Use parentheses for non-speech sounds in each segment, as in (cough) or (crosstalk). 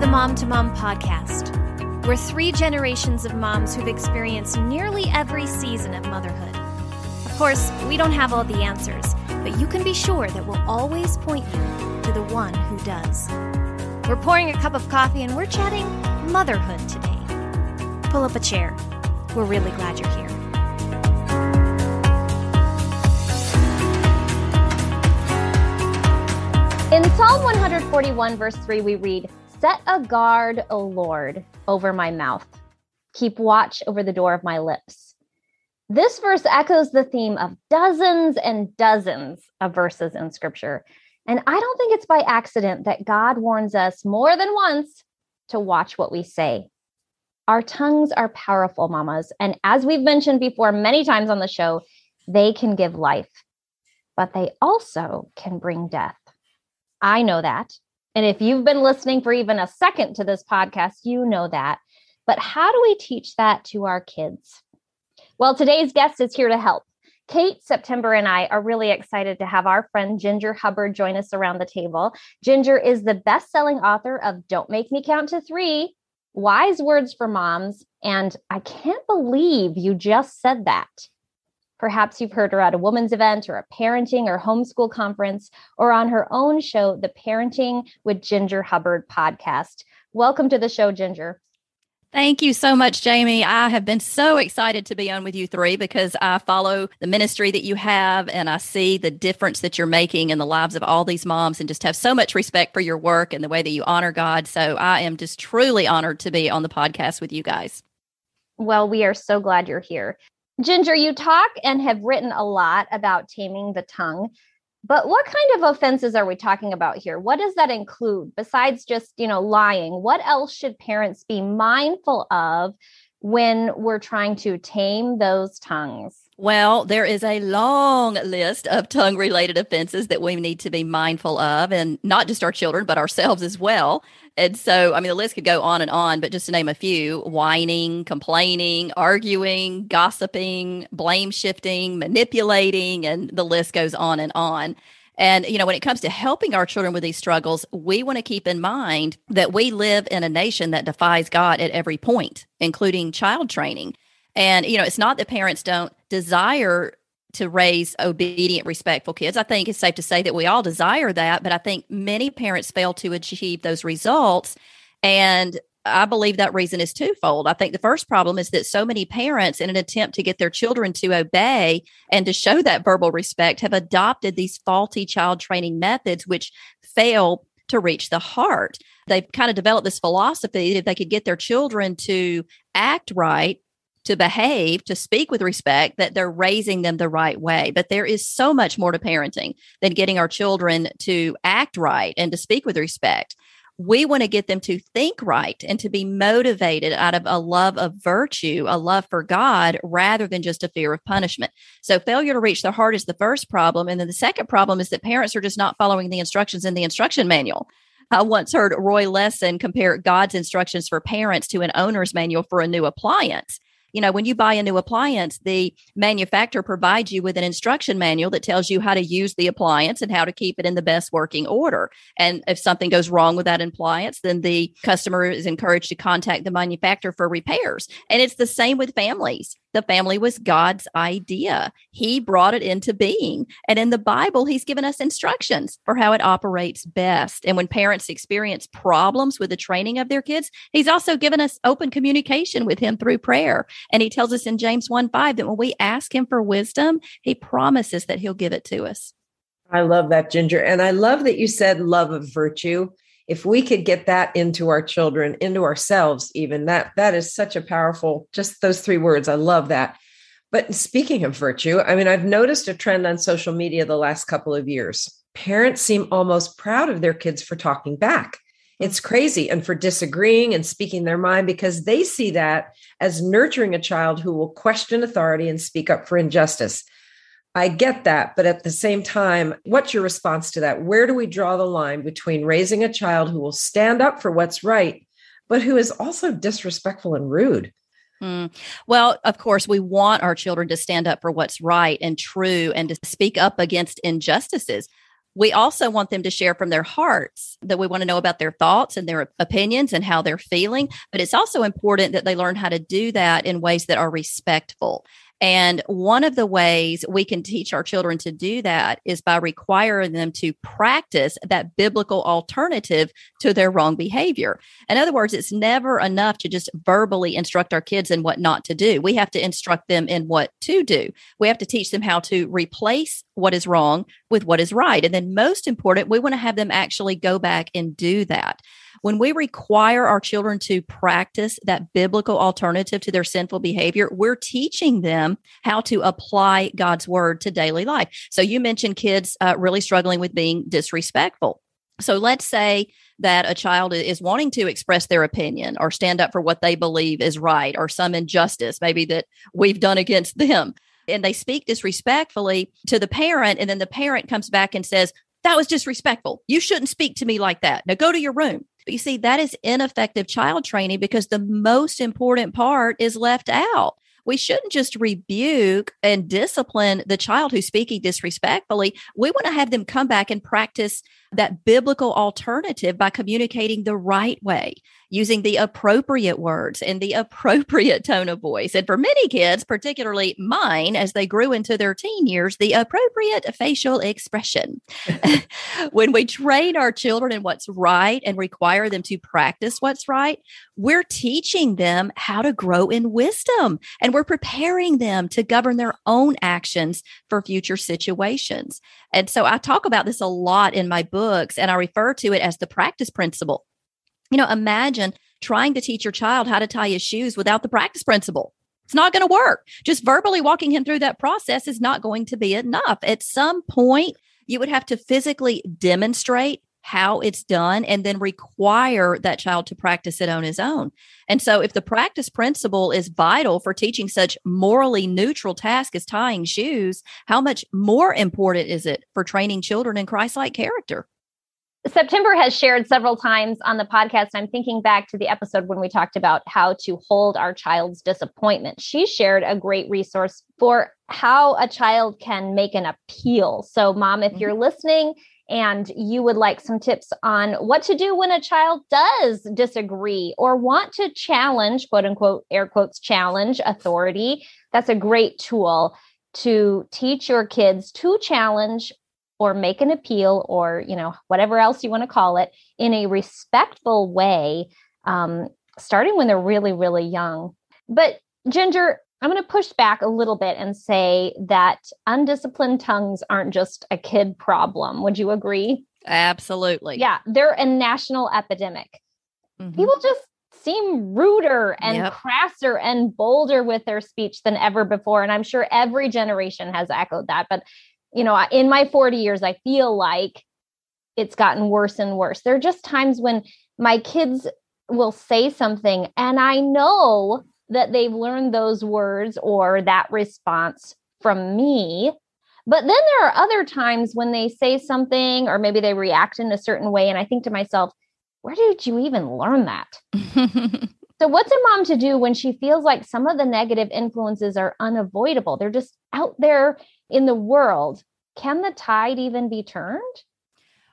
the Mom to Mom podcast. We're three generations of moms who've experienced nearly every season of motherhood. Of course, we don't have all the answers, but you can be sure that we'll always point you to the one who does. We're pouring a cup of coffee and we're chatting motherhood today. Pull up a chair. We're really glad you're here. In Psalm 141, verse 3, we read, Set a guard, O Lord, over my mouth. Keep watch over the door of my lips. This verse echoes the theme of dozens and dozens of verses in scripture. And I don't think it's by accident that God warns us more than once to watch what we say. Our tongues are powerful, mamas. And as we've mentioned before many times on the show, they can give life, but they also can bring death. I know that. And if you've been listening for even a second to this podcast, you know that. But how do we teach that to our kids? Well, today's guest is here to help. Kate, September, and I are really excited to have our friend Ginger Hubbard join us around the table. Ginger is the best selling author of Don't Make Me Count to Three, Wise Words for Moms, and I can't believe you just said that. Perhaps you've heard her at a women's event or a parenting or homeschool conference or on her own show, the Parenting with Ginger Hubbard podcast. Welcome to the show, Ginger. Thank you so much, Jamie. I have been so excited to be on with you three because I follow the ministry that you have and I see the difference that you're making in the lives of all these moms and just have so much respect for your work and the way that you honor God. So I am just truly honored to be on the podcast with you guys. Well, we are so glad you're here. Ginger, you talk and have written a lot about taming the tongue. But what kind of offenses are we talking about here? What does that include besides just, you know, lying? What else should parents be mindful of when we're trying to tame those tongues? Well, there is a long list of tongue related offenses that we need to be mindful of, and not just our children, but ourselves as well. And so, I mean, the list could go on and on, but just to name a few whining, complaining, arguing, gossiping, blame shifting, manipulating, and the list goes on and on. And, you know, when it comes to helping our children with these struggles, we want to keep in mind that we live in a nation that defies God at every point, including child training. And, you know, it's not that parents don't desire to raise obedient, respectful kids. I think it's safe to say that we all desire that, but I think many parents fail to achieve those results. And I believe that reason is twofold. I think the first problem is that so many parents, in an attempt to get their children to obey and to show that verbal respect, have adopted these faulty child training methods, which fail to reach the heart. They've kind of developed this philosophy that if they could get their children to act right, to behave, to speak with respect, that they're raising them the right way. But there is so much more to parenting than getting our children to act right and to speak with respect. We want to get them to think right and to be motivated out of a love of virtue, a love for God, rather than just a fear of punishment. So, failure to reach the heart is the first problem. And then the second problem is that parents are just not following the instructions in the instruction manual. I once heard Roy Lessin compare God's instructions for parents to an owner's manual for a new appliance you know, when you buy a new appliance, the manufacturer provides you with an instruction manual that tells you how to use the appliance and how to keep it in the best working order. And if something goes wrong with that appliance, then the customer is encouraged to contact the manufacturer for repairs. And it's the same with families. The family was God's idea. He brought it into being. And in the Bible, He's given us instructions for how it operates best. And when parents experience problems with the training of their kids, He's also given us open communication with Him through prayer. And He tells us in James 1 5 that when we ask Him for wisdom, He promises that He'll give it to us. I love that, Ginger. And I love that you said love of virtue if we could get that into our children into ourselves even that that is such a powerful just those three words i love that. But speaking of virtue i mean i've noticed a trend on social media the last couple of years. Parents seem almost proud of their kids for talking back. It's mm-hmm. crazy and for disagreeing and speaking their mind because they see that as nurturing a child who will question authority and speak up for injustice I get that. But at the same time, what's your response to that? Where do we draw the line between raising a child who will stand up for what's right, but who is also disrespectful and rude? Mm. Well, of course, we want our children to stand up for what's right and true and to speak up against injustices We also want them to share from their hearts that we want to know about their thoughts and their opinions and how they're feeling. But it's also important that they learn how to do that in ways that are respectful. And one of the ways we can teach our children to do that is by requiring them to practice that biblical alternative to their wrong behavior. In other words, it's never enough to just verbally instruct our kids in what not to do. We have to instruct them in what to do. We have to teach them how to replace what is wrong with what is right. And then, most important, we want to have them actually go back and do that. When we require our children to practice that biblical alternative to their sinful behavior, we're teaching them how to apply God's word to daily life. So you mentioned kids uh, really struggling with being disrespectful. So let's say that a child is wanting to express their opinion or stand up for what they believe is right or some injustice maybe that we've done against them. And they speak disrespectfully to the parent, and then the parent comes back and says, That was disrespectful. You shouldn't speak to me like that. Now go to your room. But you see, that is ineffective child training because the most important part is left out. We shouldn't just rebuke and discipline the child who's speaking disrespectfully. We want to have them come back and practice that biblical alternative by communicating the right way, using the appropriate words and the (laughs) appropriate tone of voice. And for many kids, particularly mine, as they grew into their teen years, the appropriate facial expression. (laughs) (laughs) when we train our children in what's right and require them to practice what's right, we're teaching them how to grow in wisdom and we're preparing them to govern their own actions for future situations. And so I talk about this a lot in my books and I refer to it as the practice principle. You know, imagine trying to teach your child how to tie his shoes without the practice principle. It's not going to work. Just verbally walking him through that process is not going to be enough. At some point, you would have to physically demonstrate how it's done and then require that child to practice it on his own. And so if the practice principle is vital for teaching such morally neutral task as tying shoes, how much more important is it for training children in Christ-like character? September has shared several times on the podcast. I'm thinking back to the episode when we talked about how to hold our child's disappointment. She shared a great resource for how a child can make an appeal. So, mom, if mm-hmm. you're listening and you would like some tips on what to do when a child does disagree or want to challenge, quote unquote, air quotes, challenge authority, that's a great tool to teach your kids to challenge or make an appeal or you know whatever else you want to call it in a respectful way um, starting when they're really really young. But ginger I'm going to push back a little bit and say that undisciplined tongues aren't just a kid problem. Would you agree? Absolutely. Yeah, they're a national epidemic. Mm-hmm. People just seem ruder and yep. crasser and bolder with their speech than ever before. And I'm sure every generation has echoed that. But, you know, in my 40 years, I feel like it's gotten worse and worse. There are just times when my kids will say something and I know that they've learned those words or that response from me. But then there are other times when they say something or maybe they react in a certain way. And I think to myself, where did you even learn that? (laughs) so, what's a mom to do when she feels like some of the negative influences are unavoidable? They're just out there in the world. Can the tide even be turned?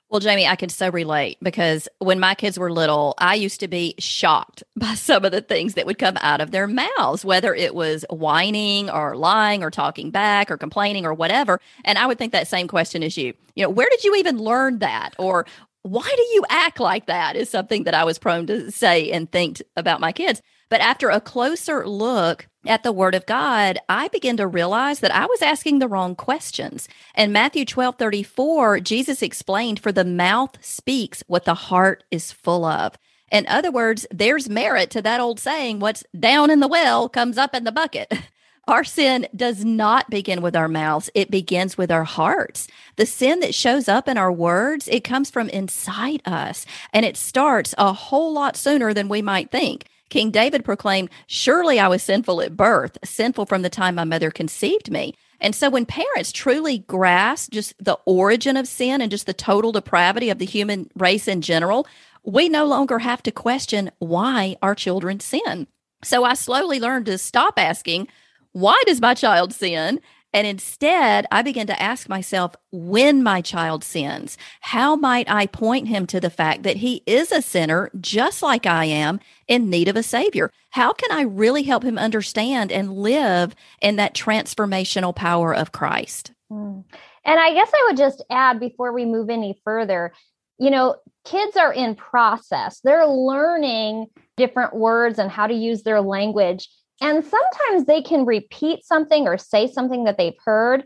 Well, Jamie, I can so relate because when my kids were little, I used to be shocked (laughs) by some of the things that would come out of their mouths, whether it was whining or lying or talking back or complaining or whatever. And I would think that same question as you. You know, where did you even learn that? Or why do you act like that? Is something that I was prone to say and think about my kids. But after a closer look at the word of God, I began to realize that I was asking the wrong questions. In Matthew 12 34, Jesus explained, For the mouth speaks what the heart is full of. In other words, there's merit to that old saying, What's down in the well comes up in the bucket. (laughs) Our sin does not begin with our mouths. It begins with our hearts. The sin that shows up in our words, it comes from inside us and it starts a whole lot sooner than we might think. King David proclaimed, Surely I was sinful at birth, sinful from the time my mother conceived me. And so when parents truly grasp just the origin of sin and just the total depravity of the human race in general, we no longer have to question why our children sin. So I slowly learned to stop asking, why does my child sin? And instead, I begin to ask myself when my child sins, how might I point him to the fact that he is a sinner just like I am in need of a savior? How can I really help him understand and live in that transformational power of Christ? Mm. And I guess I would just add before we move any further, you know, kids are in process. They're learning different words and how to use their language. And sometimes they can repeat something or say something that they've heard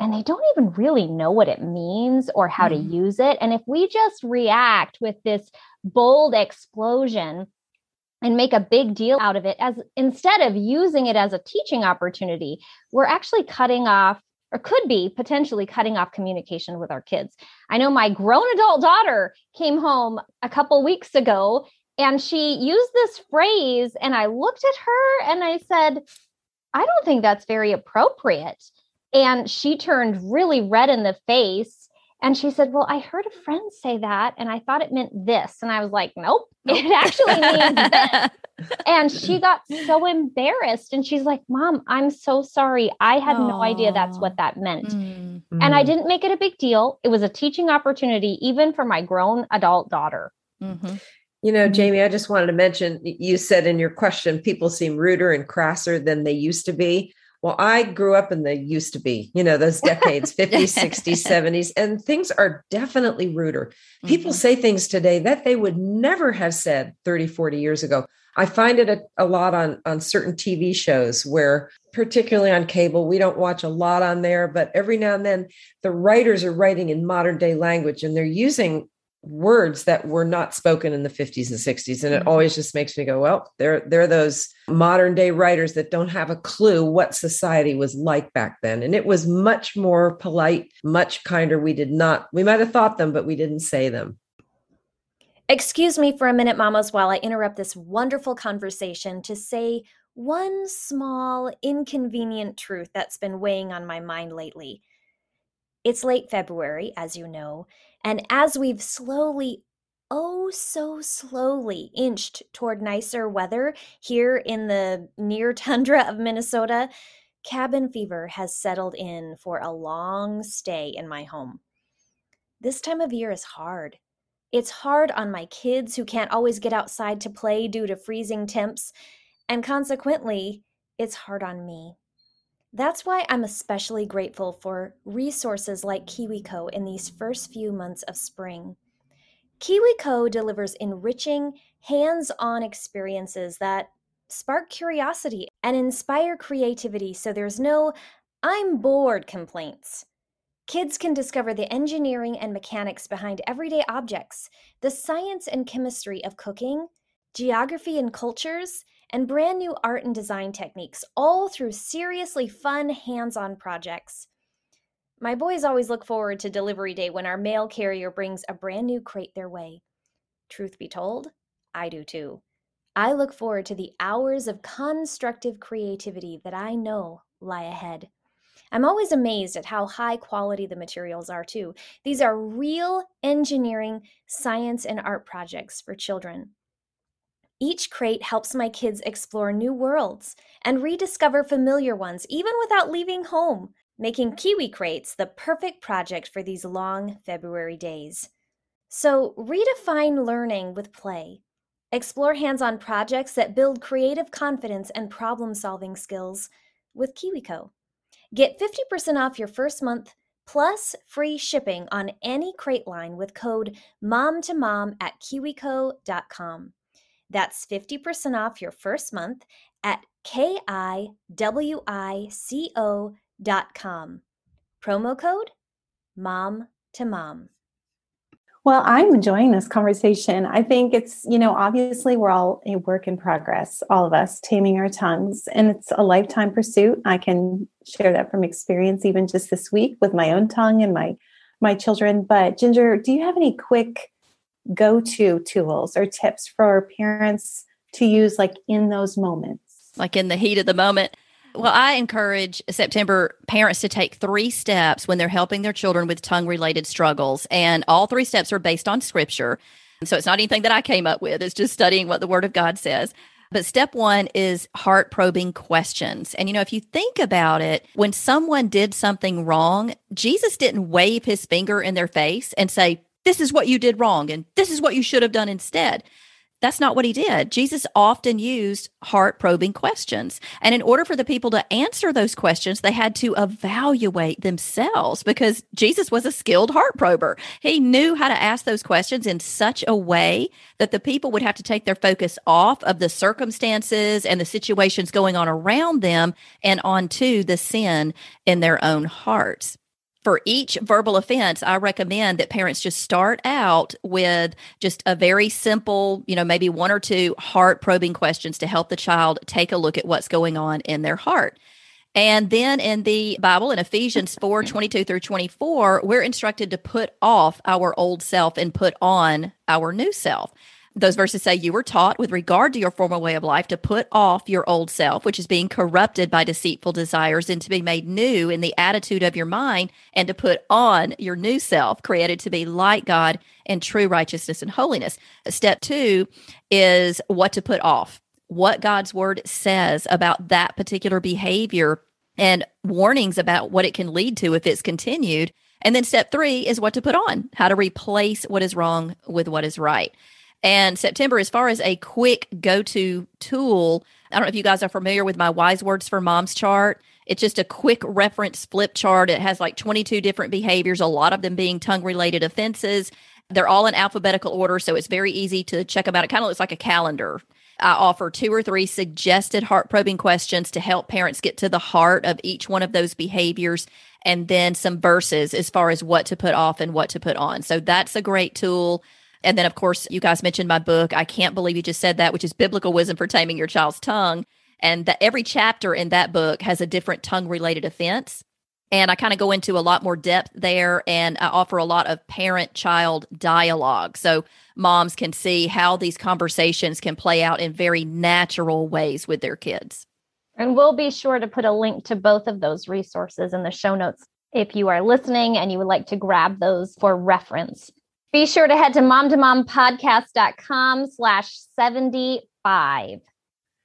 and they don't even really know what it means or how mm. to use it. And if we just react with this bold explosion and make a big deal out of it as instead of using it as a teaching opportunity, we're actually cutting off or could be potentially cutting off communication with our kids. I know my grown adult daughter came home a couple weeks ago and she used this phrase and I looked at her and I said, I don't think that's very appropriate. And she turned really red in the face and she said, Well, I heard a friend say that and I thought it meant this. And I was like, Nope, (laughs) nope. it actually means (laughs) this. and she got so embarrassed. And she's like, Mom, I'm so sorry. I had Aww. no idea that's what that meant. Mm-hmm. And I didn't make it a big deal. It was a teaching opportunity, even for my grown adult daughter. Mm-hmm. You know, Jamie, I just wanted to mention you said in your question, people seem ruder and crasser than they used to be. Well, I grew up in the used to be, you know, those decades, 50s, 60s, 70s, and things are definitely ruder. People mm-hmm. say things today that they would never have said 30, 40 years ago. I find it a, a, lot on, on certain TV shows where, particularly on cable, we don't watch a lot on there, but every now and then the writers are writing in modern day language and they're using words that were not spoken in the 50s and 60s and it mm-hmm. always just makes me go well they're they're those modern day writers that don't have a clue what society was like back then. And it was much more polite much kinder. We did not we might have thought them but we didn't say them. Excuse me for a minute mamas while i interrupt this wonderful conversation to say one small inconvenient truth that's been weighing on my mind lately. It's late february as you know and as we've slowly, oh so slowly, inched toward nicer weather here in the near (laughs) tundra of Minnesota, cabin fever has settled in for a long stay in my home. This time of year is hard. It's hard on my kids who can't always get outside to play due to freezing temps, and consequently, it's hard on me. That's why I'm especially grateful for resources like KiwiCo in these first few months of spring. KiwiCo delivers enriching, hands on experiences that spark curiosity and inspire creativity so there's no I'm bored complaints. Kids can discover the engineering and mechanics behind everyday objects, the science and chemistry of cooking, geography and cultures, and brand new art and design techniques, all through seriously fun hands on projects. My boys always look forward to delivery day when our mail carrier brings a brand new crate their way. Truth be told, I do too. I look forward to the hours of constructive creativity that I know lie ahead. I'm always amazed at how high quality the materials are, too. These are real engineering, science, and art projects for children. Each crate helps my kids explore new worlds and rediscover familiar ones, even without leaving home, making Kiwi crates the perfect project for these long February days. So, redefine learning with play. Explore hands on projects that build creative confidence and problem solving skills with KiwiCo. Get 50% off your first month plus free shipping on any crate line with code MOM2MOM at kiwico.com. That's 50% off your first month at kiwico.com. Promo code mom to mom. Well, I'm enjoying this conversation. I think it's, you know, obviously we're all a work in progress, all of us taming our tongues, and it's a lifetime pursuit. I can share that from experience even just this week with my own tongue and my my children. But Ginger, do you have any quick go to tools or tips for parents to use like in those moments? Like in the heat of the moment. Well, I encourage September parents to take three steps when they're helping their children with tongue related struggles. And all three steps are based on scripture. So it's not anything that I came up with, it's just studying what the Word of God says. But step one is heart probing questions. And, you know, if you think about it, when someone did something wrong, Jesus didn't wave his finger in their face and say, this is what you did wrong and this is what you should have done instead. That's not what he did. Jesus often used heart probing questions. And in order for the people to answer those questions, they had to evaluate themselves because Jesus was a skilled heart prober. He knew how to ask those questions in such a way that the people would have to take their focus off of the circumstances and the situations going on around them and onto the sin in their own hearts for each verbal offense, I recommend that parents just start out with just a very simple, you know, maybe one or two heart probing questions to help the child take a look at what's going on in their heart. And then in the Bible, in Ephesians 4 (laughs) 22 through 24, we're instructed to put off our old self and put on our new self. Those verses say, You were taught with regard to your former way of life to put off your old self, which is being corrupted by deceitful desires, and to be made new in the attitude of your mind, and to put on your new self, created to be like God in true righteousness and holiness. Step two is what to put off, what God's word says about that particular behavior, and warnings about what it can lead to if it's continued. And then step three is what to put on, how to replace what is wrong with what is right. And September, as far as a quick go to tool, I don't know if you guys are familiar with my Wise Words for Moms chart. It's just a quick reference flip chart. It has like 22 different behaviors, a lot of them being tongue related offenses. They're all in alphabetical order, so it's very easy to check them out. It kind of looks like a calendar. I offer two or three suggested heart probing questions to help parents get to the heart of each one of those behaviors, and then some verses as far as what to put off and what to put on. So that's a great tool. And then, of course, you guys mentioned my book. I can't believe you just said that, which is Biblical Wisdom for Taming Your Child's Tongue. And that every chapter in that book has a different tongue related offense. And I kind of go into a lot more depth there and I offer a lot of parent child dialogue. So moms can see how these conversations can play out in very natural ways with their kids. And we'll be sure to put a link to both of those resources in the show notes if you are listening and you would like to grab those for reference. Be sure to head to momtomompodcast.com slash 75.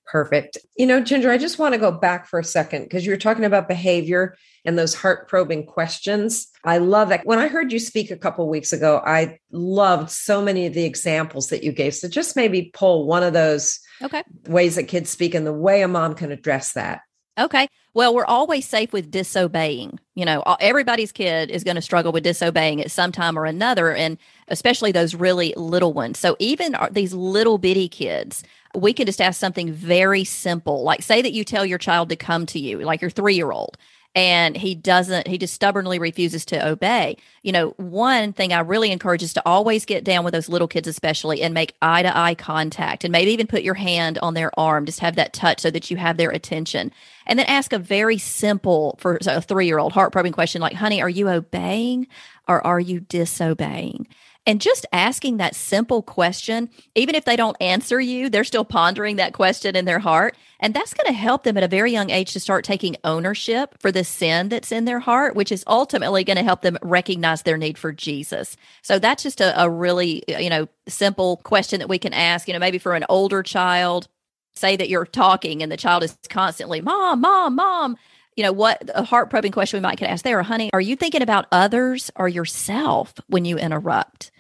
Perfect. You know, Ginger, I just want to go back for a second because you were talking about behavior and those heart probing questions. I love that. When I heard you speak a couple weeks ago, I loved so many of the examples that you gave. So just maybe pull one of those okay. ways that kids speak and the way a mom can address that. Okay. Well, we're always safe with disobeying. You know, everybody's kid is going to struggle with disobeying at some time or another, and especially those really little ones. So, even these little bitty kids, we can just ask something very simple, like say that you tell your child to come to you, like your three year old, and he doesn't he just stubbornly refuses to obey. You know one thing i really encourage is to always get down with those little kids especially and make eye to eye contact and maybe even put your hand on their arm. Just have that touch so that you have their attention. And then ask a very simple for a three year old heart probing question like honey are you obeying or are you disobeying and just asking that simple question, even if they don't answer you, they're still pondering that question in their heart. And that's going to help them at a very young age to start taking ownership for the sin that's in their heart, which is ultimately going to help them recognize their need for Jesus. So that's just a, a really, uh, you know, simple question that we can ask, you know, maybe for an older child. Say that you're talking and the child is constantly, Mom, Mom, Mom you know what a heart probing question we might could ask there honey are you thinking about others or yourself when you interrupt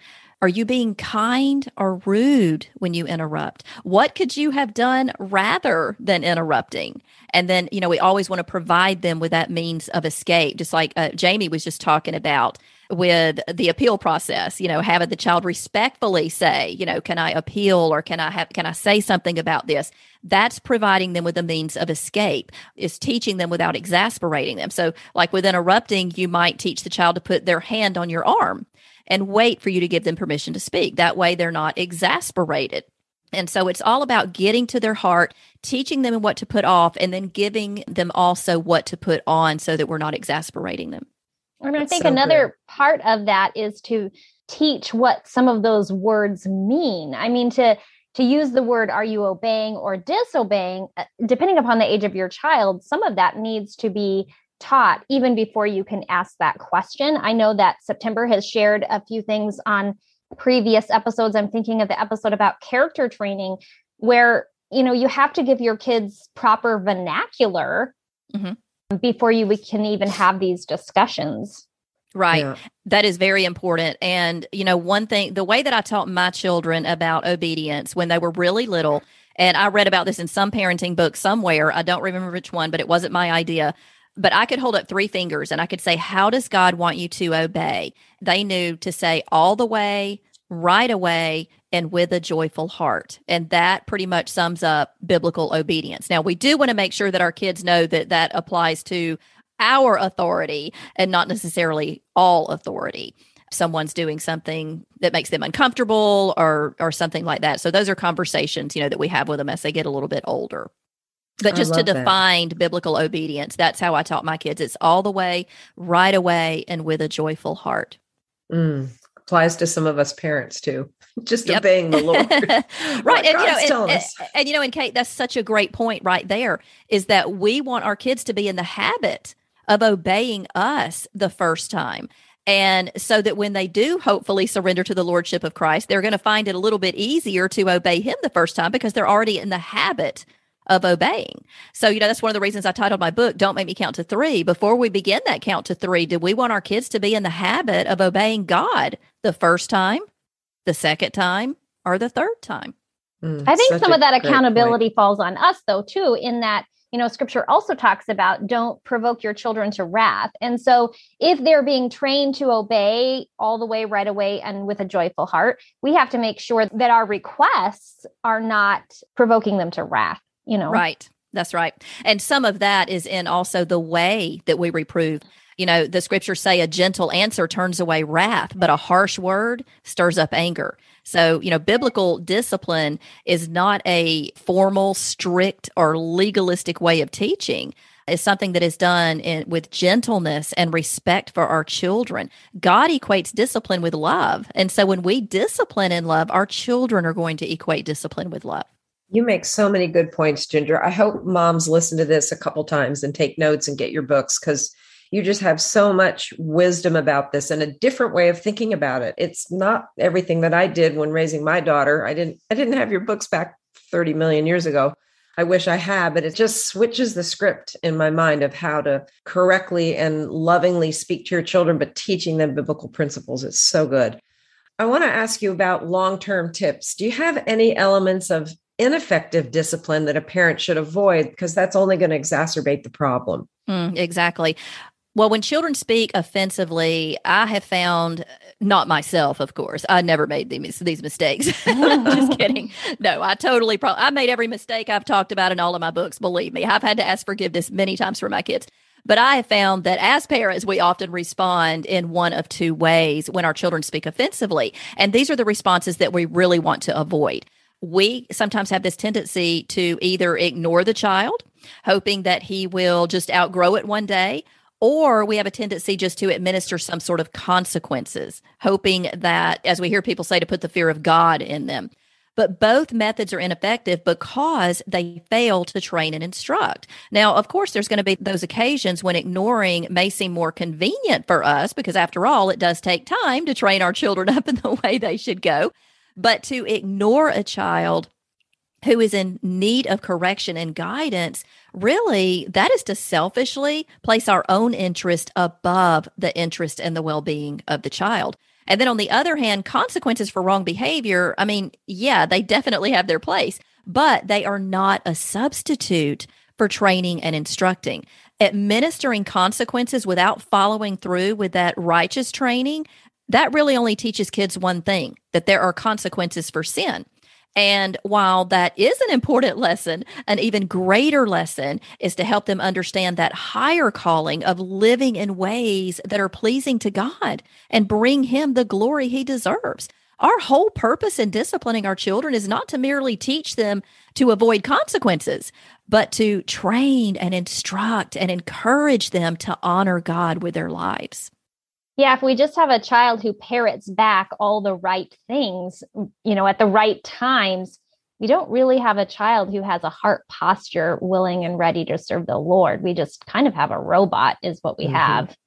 are you being kind or rude when you interrupt? What could you have done rather than interrupting? And then, you know, we always want to provide them with that means of escape, just like uh, Jamie was just talking about with the appeal process you know having the child respectfully say you know can i appeal or can i have can i say something about this that's providing them with a means of escape is teaching them without exasperating them so like with interrupting you might teach the child to put their hand on your arm and wait for you to give them permission to speak. That way, they're not exasperated. And so it's all about getting to their heart, teaching them what to put off, and then giving them also what to put on so that we're not exasperating them. I mean, I think so another good. part of that is to teach what some of those words mean. I mean, to to use the word are you obeying or disobeying, uh, depending upon the age of your child, some of that needs to be taught even before you can ask that question. I know that September has shared a few things on previous episodes. I'm thinking of the episode about character training where you know, you have to give your kids proper vernacular mm-hmm. Before you we can even have these discussions. Right. Yeah. That is very important. And, you know, one thing, the way that I taught my children about obedience when they were really little, and I read about this in some parenting book somewhere, I don't remember which one, but it wasn't my idea. But I could hold up three fingers and I could say, How does God want you to obey? They knew to say all the way, right away, and with a joyful heart. And that pretty much sums up biblical obedience. Now, we do want to make sure that our kids know that that applies to our authority and not necessarily all authority someone's doing something that makes them uncomfortable or or something like that so those are conversations you know that we have with them as they get a little bit older but just to define that. biblical obedience that's how i taught my kids it's all the way right away and with a joyful heart mm. Applies to some of us parents too (laughs) just yep. obeying the lord (laughs) right (laughs) and, you know, and, and, and you know and kate that's such a great point right there is that we want our kids to be in the habit of obeying us the first time. And so that when they do hopefully surrender to the Lordship of Christ, they're going to find it a little bit easier to obey Him the first time because they're already in the habit of obeying. So, you know, that's one of the reasons I titled my book, Don't Make Me Count to Three. Before we begin that count to three, do we want our kids to be in the habit of obeying God the first time, the second time, or the third time? Mm, I think some of that accountability point. falls on us, though, too, in that you know, scripture also talks about don't provoke your children to wrath. And so if they're being trained to obey all the way right away and with a joyful heart, we have to make sure that our requests are not provoking them to wrath, you know. Right. That's right. And some of that is in also the way that we reprove. You know, the scriptures say a gentle answer turns away wrath, but a harsh word stirs up anger. So, you know, biblical discipline is not a formal, strict, or legalistic way of teaching. It's something that is done in, with gentleness and respect for our children. God equates discipline with love. And so when we discipline in love, our children are going to equate discipline with love. You make so many good points, Ginger. I hope moms listen to this a couple times and take notes and get your books because you just have so much wisdom about this and a different way of thinking about it. It's not everything that I did when raising my daughter. I didn't I didn't have your books back 30 million years ago. I wish I had, but it just switches the script in my mind of how to correctly and lovingly speak to your children, but teaching them biblical principles. It's so good. I want to ask you about long term tips. Do you have any elements of ineffective discipline that a parent should avoid? Because that's only going to exacerbate the problem. Mm, exactly. Well, when children speak offensively, I have found, not myself, of course, I never made these, these mistakes. (laughs) Just (laughs) kidding. No, I totally, pro- I made every mistake I've talked about in all of my books. Believe me, I've had to ask forgiveness many times for my kids. But I have found that as parents, we often respond in one of two ways when our children speak offensively. And these are the responses that we really want to avoid. We sometimes have this tendency to either ignore the child, hoping that he will just outgrow it one day, or we have a tendency just to administer some sort of consequences, hoping that, as we hear people say, to put the fear of God in them. But both methods are ineffective because they fail to train and instruct. Now, of course, there's going to be those occasions when ignoring may seem more convenient for us because, after all, it does take time to train our children (laughs) up in the way they should go. But to ignore a child who is in need of correction and guidance, really, that is to selfishly place our own interest above the interest and the well being of the child. And then on the other hand, consequences for wrong behavior, I mean, yeah, they definitely have their place, but they are not a substitute for training and instructing. Administering consequences without following through with that righteous training, that really only teaches kids one thing that there are consequences for sin. And while that is an important (laughs) lesson, an even greater lesson is to help them understand that higher calling of living in ways that are pleasing to God and bring Him the glory He deserves. Our whole purpose in disciplining our children is not to merely teach them to avoid consequences, but to train and instruct and encourage them to honor God with their lives. Yeah, if we just have a child who parrots back all the right things, you know, at the right times, we don't really have a child who has a heart posture willing and ready to serve the Lord. We just kind of have a robot, is what we mm-hmm. have.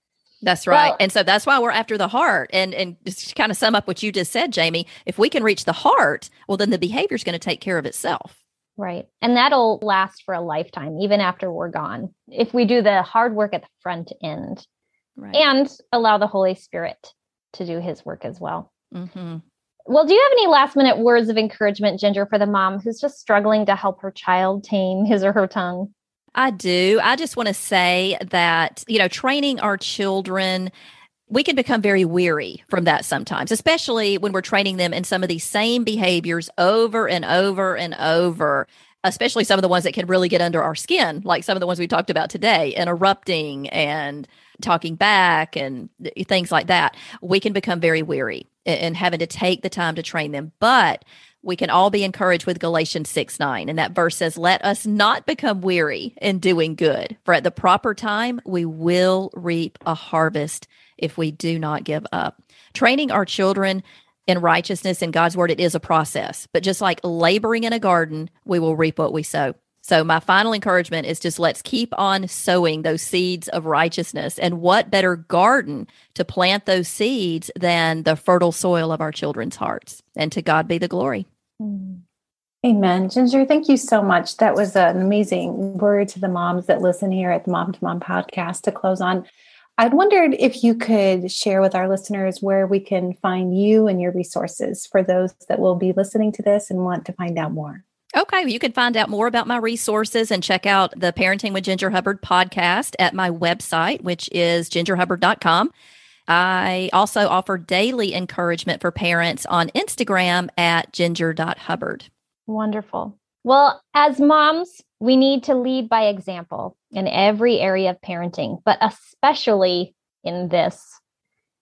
That's right. Well, and so that's why we're after the heart. And and just kind of sum up what you just said, Jamie, if we can reach the heart, well then the behavior is going to take care of itself. Right. And that'll last for a lifetime, even after we're gone, if we do the hard work at the front end right. and allow the Holy Spirit to do his work as well. Mm-hmm. Well, do you have any last minute words of encouragement, Ginger, for the mom who's just struggling to help her child tame his or her tongue? I do. I just want to say that, you know, training our children we can become very weary from that sometimes, especially when we're training them in some of these same behaviors over and over and over, especially some of the ones that can really get under our skin, like some of the ones we talked about today, interrupting and talking back and things like that. We can become very weary and having to take the time to train them. But we can all be encouraged with Galatians 6 9. And that verse says, Let us not become weary in doing good, for at the proper time we will reap a harvest if we do not give up. Training our children in righteousness in God's word, it is a process. But just like laboring in a garden, we will reap what we sow. So, my final encouragement is just let's keep on sowing those seeds of righteousness. And what better garden to plant those seeds than the fertile soil of our children's hearts? And to God be the glory. Mm. Amen. Ginger, thank you so much. That was an amazing word to the moms that listen here at the Mom to Mom podcast to close on. I'd wondered if you could share with our listeners where we can find you and your resources for those that will be listening to this and want to find out more. Okay, you can find out more about my resources and check out the Parenting with Ginger Hubbard podcast at my website, which is gingerhubbard.com. I also offer daily encouragement for parents on Instagram at ginger.hubbard. Wonderful. Well, as moms, we need to lead by example in every area of parenting, but especially in this.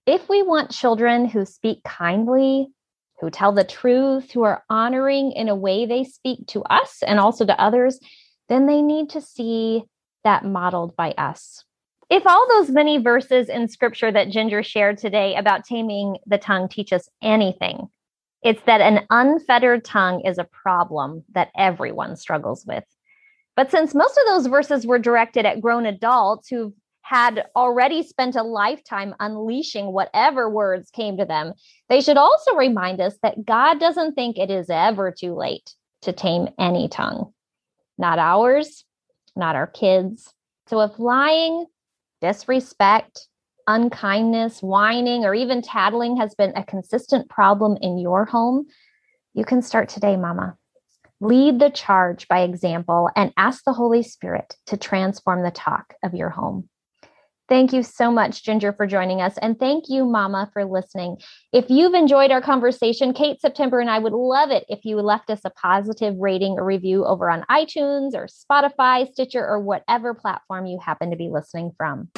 If we want children who speak kindly, who tell the truth, who are honoring in a way they speak to us and also to others, then they need to see that modeled by us. If all those many verses in scripture that Ginger shared today about taming the tongue teach us anything, it's that an unfettered tongue is a problem that everyone struggles with. But since most of those verses were directed at grown adults who've had already spent a lifetime unleashing whatever words came to them, they should also remind us that God doesn't think it is ever too late to tame any tongue, not ours, not our kids. So if lying, disrespect, unkindness, whining, or even tattling has been a consistent problem in your home, you can start today, Mama. Lead the charge by example and ask the Holy Spirit to transform the talk of your home. Thank you so much, Ginger, for joining us. And thank you, Mama, for listening. If you've enjoyed our conversation, Kate September and I would love it if you left us a positive rating or review over on iTunes or Spotify, Stitcher, or whatever platform you happen to be listening from.